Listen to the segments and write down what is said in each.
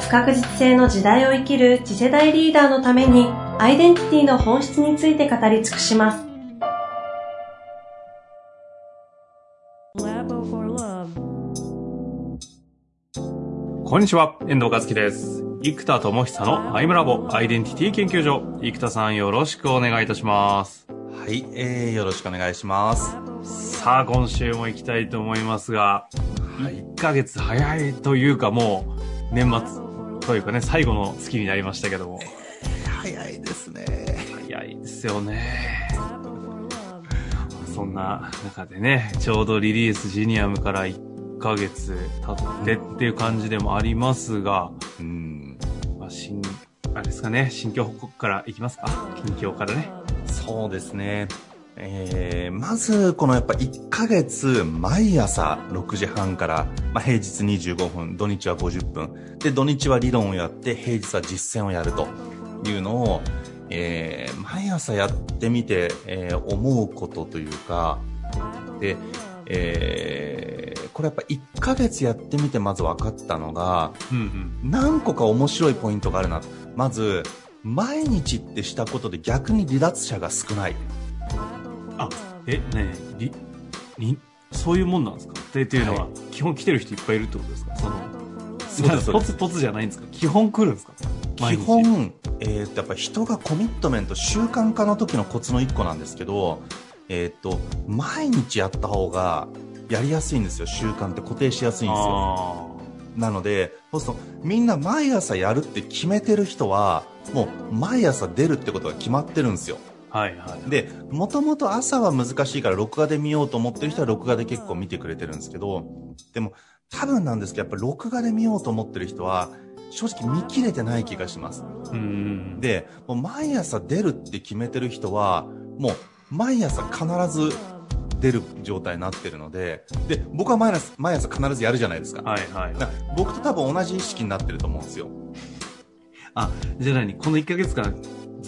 不確実性の時代を生きる次世代リーダーのためにアイデンティティの本質について語り尽くします。こんにちは、遠藤和樹です。生田智久のアイムラボアイデンティティ研究所。生田さんよろしくお願いいたします。はい、えー、よろしくお願いします。さあ、今週も行きたいと思いますが、はい、1ヶ月早いというかもう、年末というかね、最後の月になりましたけども。早いですね。早いですよね。そんな中でね、ちょうどリリースジニアムから1ヶ月経ってっていう感じでもありますが、うん。まあ、新、あれですかね、新居報告からいきますか？近況からね。そうですね。えー、まず、このやっぱ1ヶ月、毎朝6時半から、まあ、平日25分、土日は50分。で、土日は理論をやって、平日は実践をやるというのを、えー、毎朝やってみて、えー、思うことというか、で、えー、これやっぱ1ヶ月やってみてまず分かったのが、うんうん、何個か面白いポイントがあるな。まず、毎日ってしたことで逆に離脱者が少ない。あ、え、ねえ、り、り、そういうもんなんですか？ってっていうのは、はい、基本来てる人いっぱいいるってことですか？その、そうです。ポツポツじゃないんですか？基本来るんですか？基本、えー、っと、やっぱ人がコミットメント、習慣化の時のコツの一個なんですけど、えー、っと、毎日やった方がやりやすいんですよ。習慣って固定しやすいんですよ。なので、そうすると、みんな毎朝やるって決めてる人は、もう毎朝出るってことが決まってるんですよ。はいはい。で、もともと朝は難しいから録画で見ようと思ってる人は録画で結構見てくれてるんですけど、でも多分なんですけど、やっぱ録画で見ようと思ってる人は、正直見切れてない気がします。うんで、もう毎朝出るって決めてる人は、もう毎朝必ず出る状態になってるので、で、僕は毎朝毎朝必ずやるじゃないですか。はいはい、はい、僕と多分同じ意識になってると思うんですよ。あ、じゃあ何？この1ヶ月間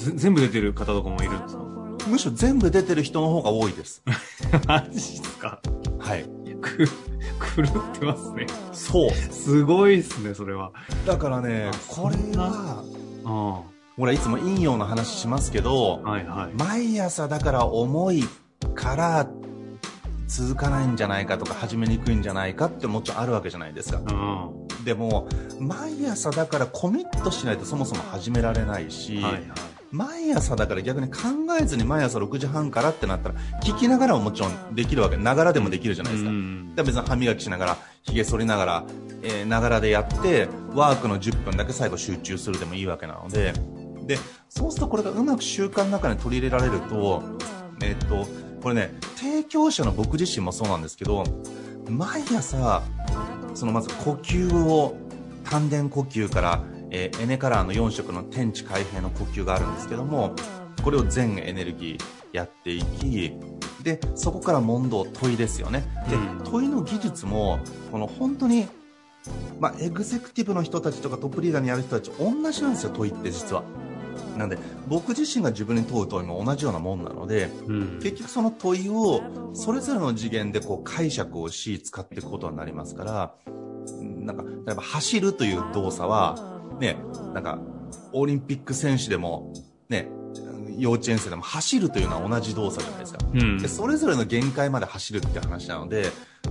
全部出てる方とかもいるんですか？むしろ全部出てる人の方が多いです。マジですか？はい。く、狂ってますね。そう。すごいですね、それは。だからね、これは、うん。ほら、いつも陰陽の話しますけど、はいはい、毎朝だから重いから続かないんじゃないかとか始めにくいんじゃないかってもちろんあるわけじゃないですか。うんでも毎朝だからコミットしないとそもそも始められないし、はいはい、毎朝だから逆に考えずに毎朝6時半からってなったら聞きながらももちろんできるわけながらでもできるじゃないですか、うん、別に歯磨きしながら髭剃りながらえながらでやってワークの10分だけ最後集中するでもいいわけなので。でそうするとこれがうまく習慣の中に取り入れられるとえっとこれね提供者の僕自身もそうなんですけど毎朝そのまず呼吸を丹田呼吸から、えー、エネカラーの4色の天地開閉の呼吸があるんですけどもこれを全エネルギーやっていきでそこから問答問いですよね。で、問いの技術もこの本当にまあ、エグゼクティブの人たちとかトップリーダーにやる人たち同じなんですよ問いって実は。なんで僕自身が自分に問う問いも同じようなもんなので、うん、結局その問いをそれぞれの次元でこう解釈をし使っていくことになりますからなんか例えば走るという動作はねなんかオリンピック選手でもね幼稚園生でも走るというのは同じ動作じゃないですか、うん、でそれぞれの限界まで走るって話なので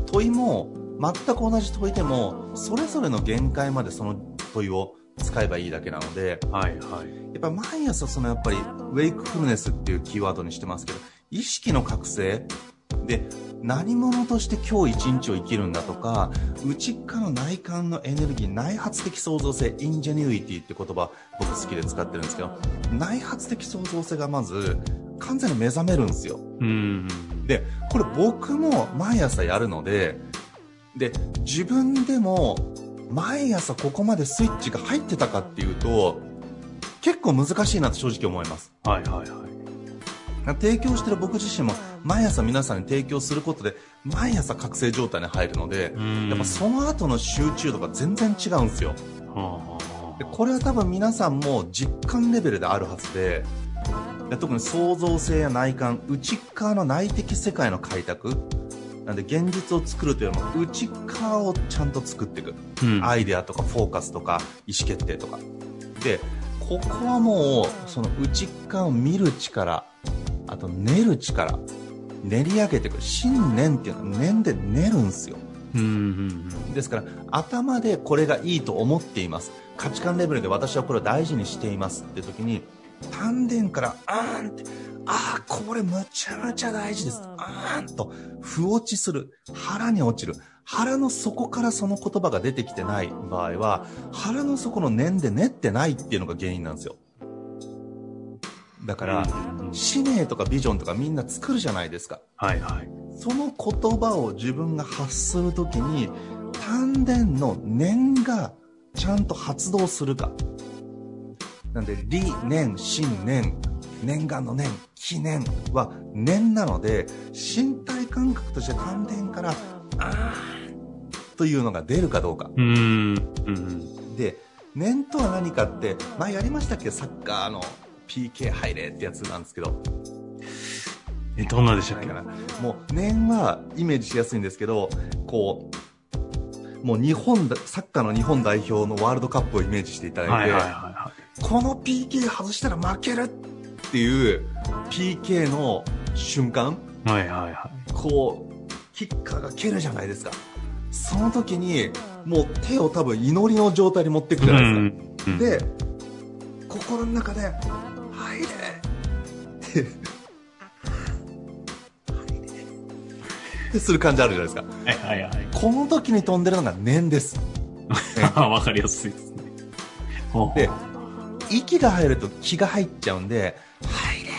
問いも全く同じ問いでもそれぞれの限界までその問いを使えばいいだけなので、はいはい。やっぱ毎朝そのやっぱり、ウェイクフルネスっていうキーワードにしてますけど、意識の覚醒で、何者として今日一日を生きるんだとか、内側の内観のエネルギー、内発的創造性、インジェニュイティって言葉僕好きで使ってるんですけど、内発的創造性がまず完全に目覚めるんですよ。うんで、これ僕も毎朝やるので、で、自分でも毎朝ここまでスイッチが入ってたかっていうと、結構難しいなと正直思います。はいはいはい。提供してる僕自身も毎朝皆さんに提供することで毎朝覚醒状態に入るのでやっぱその後の集中度が全然違うんですよ、でこれは多分皆さんも実感レベルであるはずで特に創造性や内観内側の内的世界の開拓なんで現実を作るというよりも内側をちゃんと作っていく、うん、アイデアとかフォーカスとか意思決定とか。でここはもうその内側を見る力あと練る力練り上げていく信念っていうのは念で練るんですよですから頭でこれがいいと思っています価値観レベルで私はこれを大事にしていますって時に丹田からあーんってああ、これむちゃむちゃ大事です。あーんと、不落ちする。腹に落ちる。腹の底からその言葉が出てきてない場合は、腹の底の念で練ってないっていうのが原因なんですよ。だから、使命とかビジョンとかみんな作るじゃないですか。はいはい。その言葉を自分が発するときに、丹田の念がちゃんと発動するか。なんで、理念、信念、念願の念、記念は念なので、身体感覚として丹田から、あーというのが出るかどうか。うん。で、念とは何かって、前やりましたっけ？サッカーの PK 入れってやつなんですけど。え、どんなでしたっけ？もう、念はイメージしやすいんですけど、こう、もう日本サッカーの日本代表のワールドカップをイメージしていただいて、はいはいはいはい、この PK 外したら負けるっていう PK の瞬間、はいはいはい、こう、キッカーが蹴るじゃないですか。その時に、もう手を多分祈りの状態に持っていくじゃないですか。うん、で、心の中で、入れする感じあるじゃないですか。はいはいはい。この時に飛んでるのが念です。わかりやすいですね。で、息が入ると気が入っちゃうんで、入れっ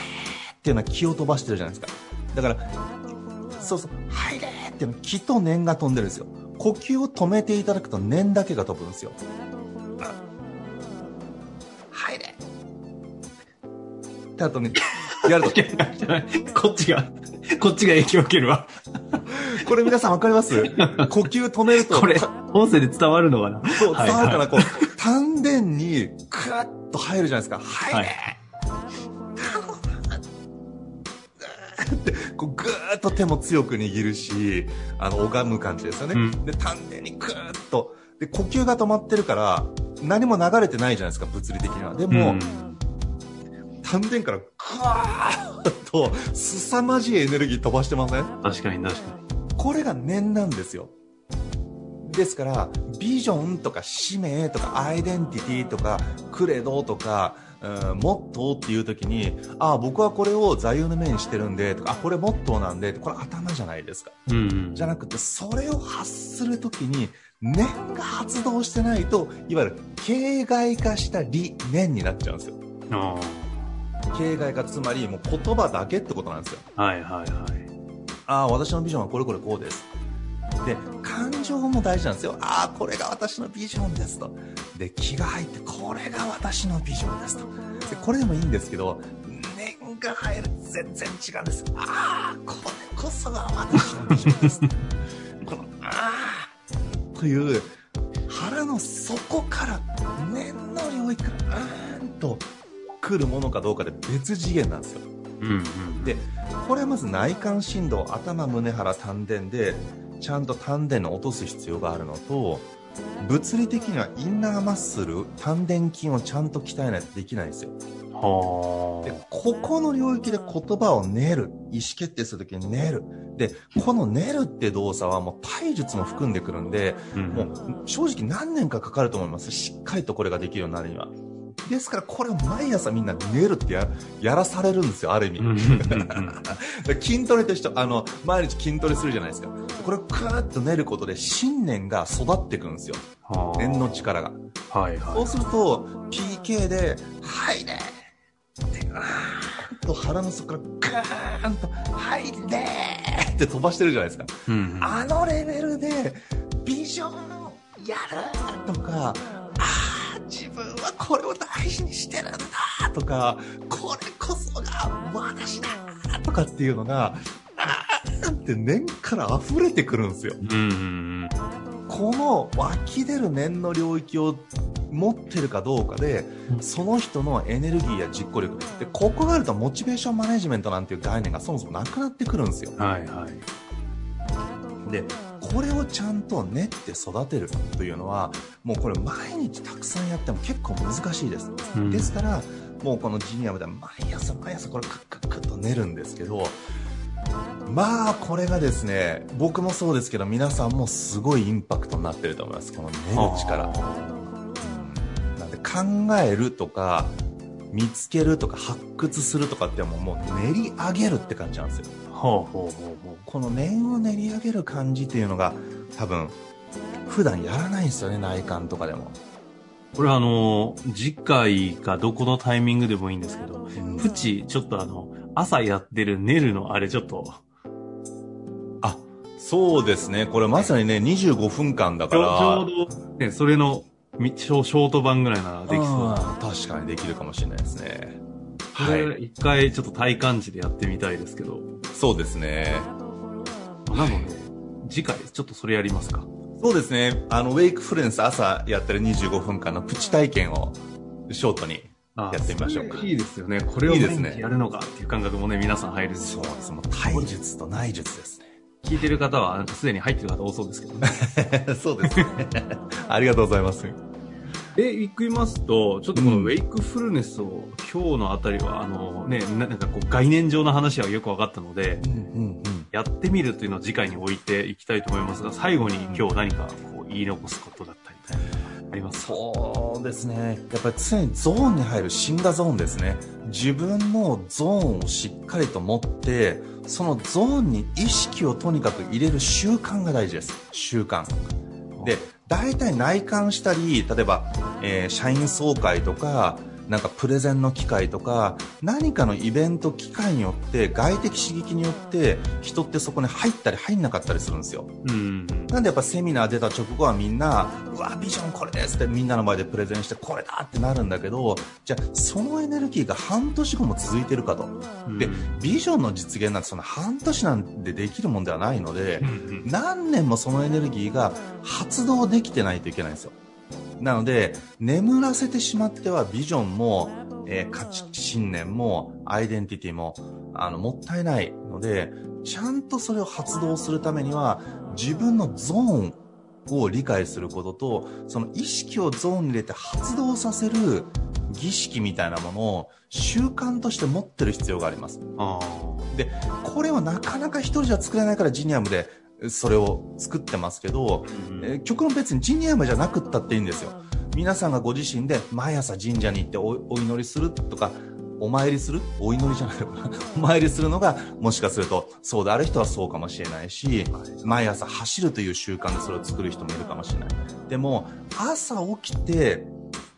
ていうのは気を飛ばしてるじゃないですか。だから、そうそう、入れっていうのは気と念が飛んでるんですよ。呼吸を止めていただくと念だけが飛ぶんですよ。って後に、やると。こっちが、こっちが影響を受けるわ。これ皆さんわかります？呼吸止めると。これ、音声で伝わるのかな？そう、伝わるかな、こう、丹田に、クッと入るじゃないですか。入れ、はい。って。こうぐーっと手も強く握るしあの拝む感じですよね、うん、で丹田にぐーっと。で呼吸が止まってるから何も流れてないじゃないですか物理的には。でも、うん、丹田からぐわーっと凄まじいエネルギー飛ばしてません？確かに確かに。これが念なんですよ。ですから、ビジョンとか使命とかアイデンティティとかクレドとか、うん、モットーっていう時に、ああ、僕はこれを座右の銘にしてるんで、とか、あ、これモットーなんで、これ頭じゃないですか。うん、じゃなくて、それを発する時に、念が発動してないと、いわゆる形骸化した理念になっちゃうんですよ。形骸化、つまりもう言葉だけってことなんですよ。はいはいはい。ああ、私のビジョンはこれこれこうです。で、感情も大事なんですよ。ああ、これが私のビジョンですと。で、気が入って、これが私のビジョンですと。で、これでもいいんですけど、念が入る全然違うんです。ああ、これこそが私のビジョンです。この、ああ、という、腹の底から来るものかどうかで別次元なんですよ。うんうん、でこれはまず内観振動頭胸腹丹田でちゃんと丹田を落とす必要があるのと物理的にはインナーマッスル丹田筋をちゃんと鍛えないとできないんですよ。でここの領域で言葉を練る意思決定するときに練る。でこの練るって動作はもう体術も含んでくるんで、うん、もう正直何年かかかると思います。しっかりとこれができるようになるにはですからこれを毎朝みんな寝るってややらされるんですよ、ある意味。筋トレとしてあの、毎日筋トレするじゃないですか。これをクーッと練ることで信念が育っていくんですよ。念の力が。はいはい。そうすると、PK で、はいねって、ーんと腹の底からガーンと、はいねって飛ばしてるじゃないですか。うんうん、あのレベルで、ビジョンやるとか、ああ、自分はこれを大事にしてるんだとか、これこそが私だとかっていうのが、あーって念から溢れてくるんですよ。うん。この湧き出る念の領域を持ってるかどうかで、その人のエネルギーや実行力でここがあるとモチベーションマネジメントなんていう概念がそもそもなくなってくるんですよはいはい。でこれをちゃんと練って育てるというのはもうこれ毎日たくさんやっても結構難しいです、うん。ですからもうこのジニアムでは毎朝毎朝これカッカッカッと練るんですけどまあこれがですね僕もそうですけど皆さんもすごいインパクトになってると思います。この練る力。なんで考えるとか見つけるとか発掘するとかってもうもう練り上げるって感じなんですよほうほうほうほこの念を練り上げる感じっていうのが多分普段やらないんですよね内観とかでも、う。これはあの、次回かどこのタイミングでもいいんですけど、プチ、ちょっとあの、朝やってる寝るのあれちょっと、あそうですね。これまさにね25分間だから。ちょうど、ね、それの、みショショート版ぐらいならできそう。あー確かにできるかもしれないですね。こはい。れ、一回ちょっと体感値でやってみたいですけど。そうですね。なので、次回ちょっとそれやりますか。そうですね。あのウェイクフルネス朝やってる25分間のプチ体験をショートにあやってみましょうか。いいですよね。これをいいですね。毎日やるのかっていう感覚もね、皆さん入るんですよ。です。もう体術と内術ですね。聞いてる方は、すでに入ってる方多そうですけどね。そうですね。ありがとうございますで、行きますと、ちょっとこのウェイクフルネスを、今日のあたりは、あのね、ななんかこう概念上の話はよく分かったので、やってみるというのを次回に置いていきたいと思いますが、最後に今日何かこう言い残すことだったり、ありますか？そうですね。やっぱり常にゾーンに入る死んだゾーンですね。自分のゾーンをしっかりと持って、そのゾーンに意識をとにかく入れる習慣が大事です。習慣。で、大体内観したり、例えば、えー社員総会とか、なんかプレゼンの機会とか、何かのイベント機会によって、外的刺激によって、人ってそこに入ったり入んなかったりするんですよ。うん。なんでやっぱセミナー出た直後はみんな、うわ、ビジョンこれですってみんなの前でプレゼンしてこれだってなるんだけど、じゃあそのエネルギーが半年後も続いてるかと。でうん、ビジョンの実現なんてその半年なんでできるもんではないのでう、ん何年もそのエネルギーが発動できてないといけないんですよ。なので、眠らせてしまってはビジョンも、えー価値、信念も、アイデンティティも、あの、もったいないので、ちゃんとそれを発動するためには、自分のゾーンを理解することと、その意識をゾーンに入れて発動させる儀式みたいなものを習慣として持ってる必要があります。あで、これはなかなか一人じゃ作れないからジニアムでそれを作ってますけど、ーえー極論別にジニアムじゃなくったっていいんですよ。皆さんがご自身で毎朝神社に行っておお祈りするとか、お参りする？お祈りじゃないのかな？お参りするのが、もしかすると、そうである人はそうかもしれないし、毎朝走るという習慣でそれを作る人もいるかもしれない。でも、朝起きて、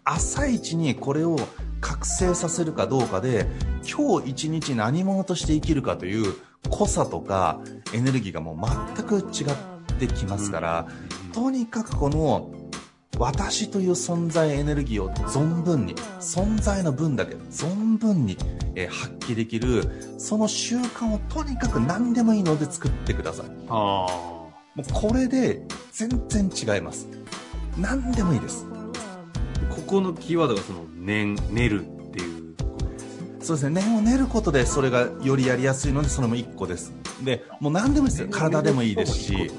朝一にこれを覚醒させるかどうかで、今日一日何者として生きるかという濃さとかエネルギーがもう全く違ってきますから、とにかくこの私という存在エネルギーを存分に存在の分だけ存分に、えー発揮できるその習慣をとにかく何でもいいので作ってください。あもうこれで全然違います。何でもいいです。ー。ここのキーワードがその、念、練るっていう。そうですね。念を練ることでそれがよりやりやすいのでそれも1個です。でもう何でもいいですよ。体でもいいですし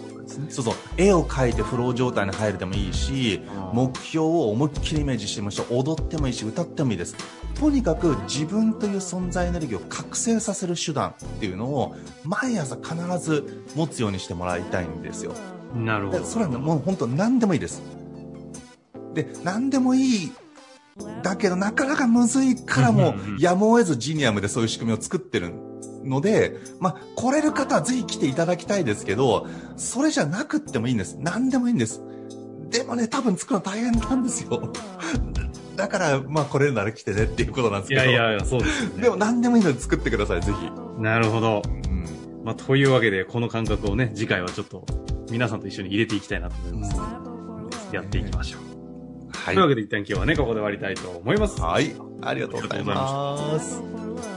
そうそう絵を描いてフロー状態に入るでもいいし目標を思いっきりイメージしてもいいし踊ってもいいし歌ってもいいです。とにかく自分という存在エネルギーを覚醒させる手段っていうのを毎朝必ず持つようにしてもらいたいんですよ。なるほど。でそれはねもう本当何でもいいです。で何でもいい。だけどなかなかむずいからもうんうんうんやむを得ずジニアムでそういう仕組みを作ってるので、まあ、来れる方はぜひ来ていただきたいですけど、それじゃなくってもいいんです。何でもいいんです。でもね、多分作るの大変なんですよ。だから、まあ来れるなら来てねっていうことなんですいけど。やいやいや、そうですよね。でも何でもいいので作ってください、ぜひ。なるほど。うん。まあ、というわけで、この感覚をね、次回はちょっと、皆さんと一緒に入れていきたいなと思います。やっていきましょう。はい。というわけで一旦今日はね、ここで終わりたいと思います。はい。ありがとうございます。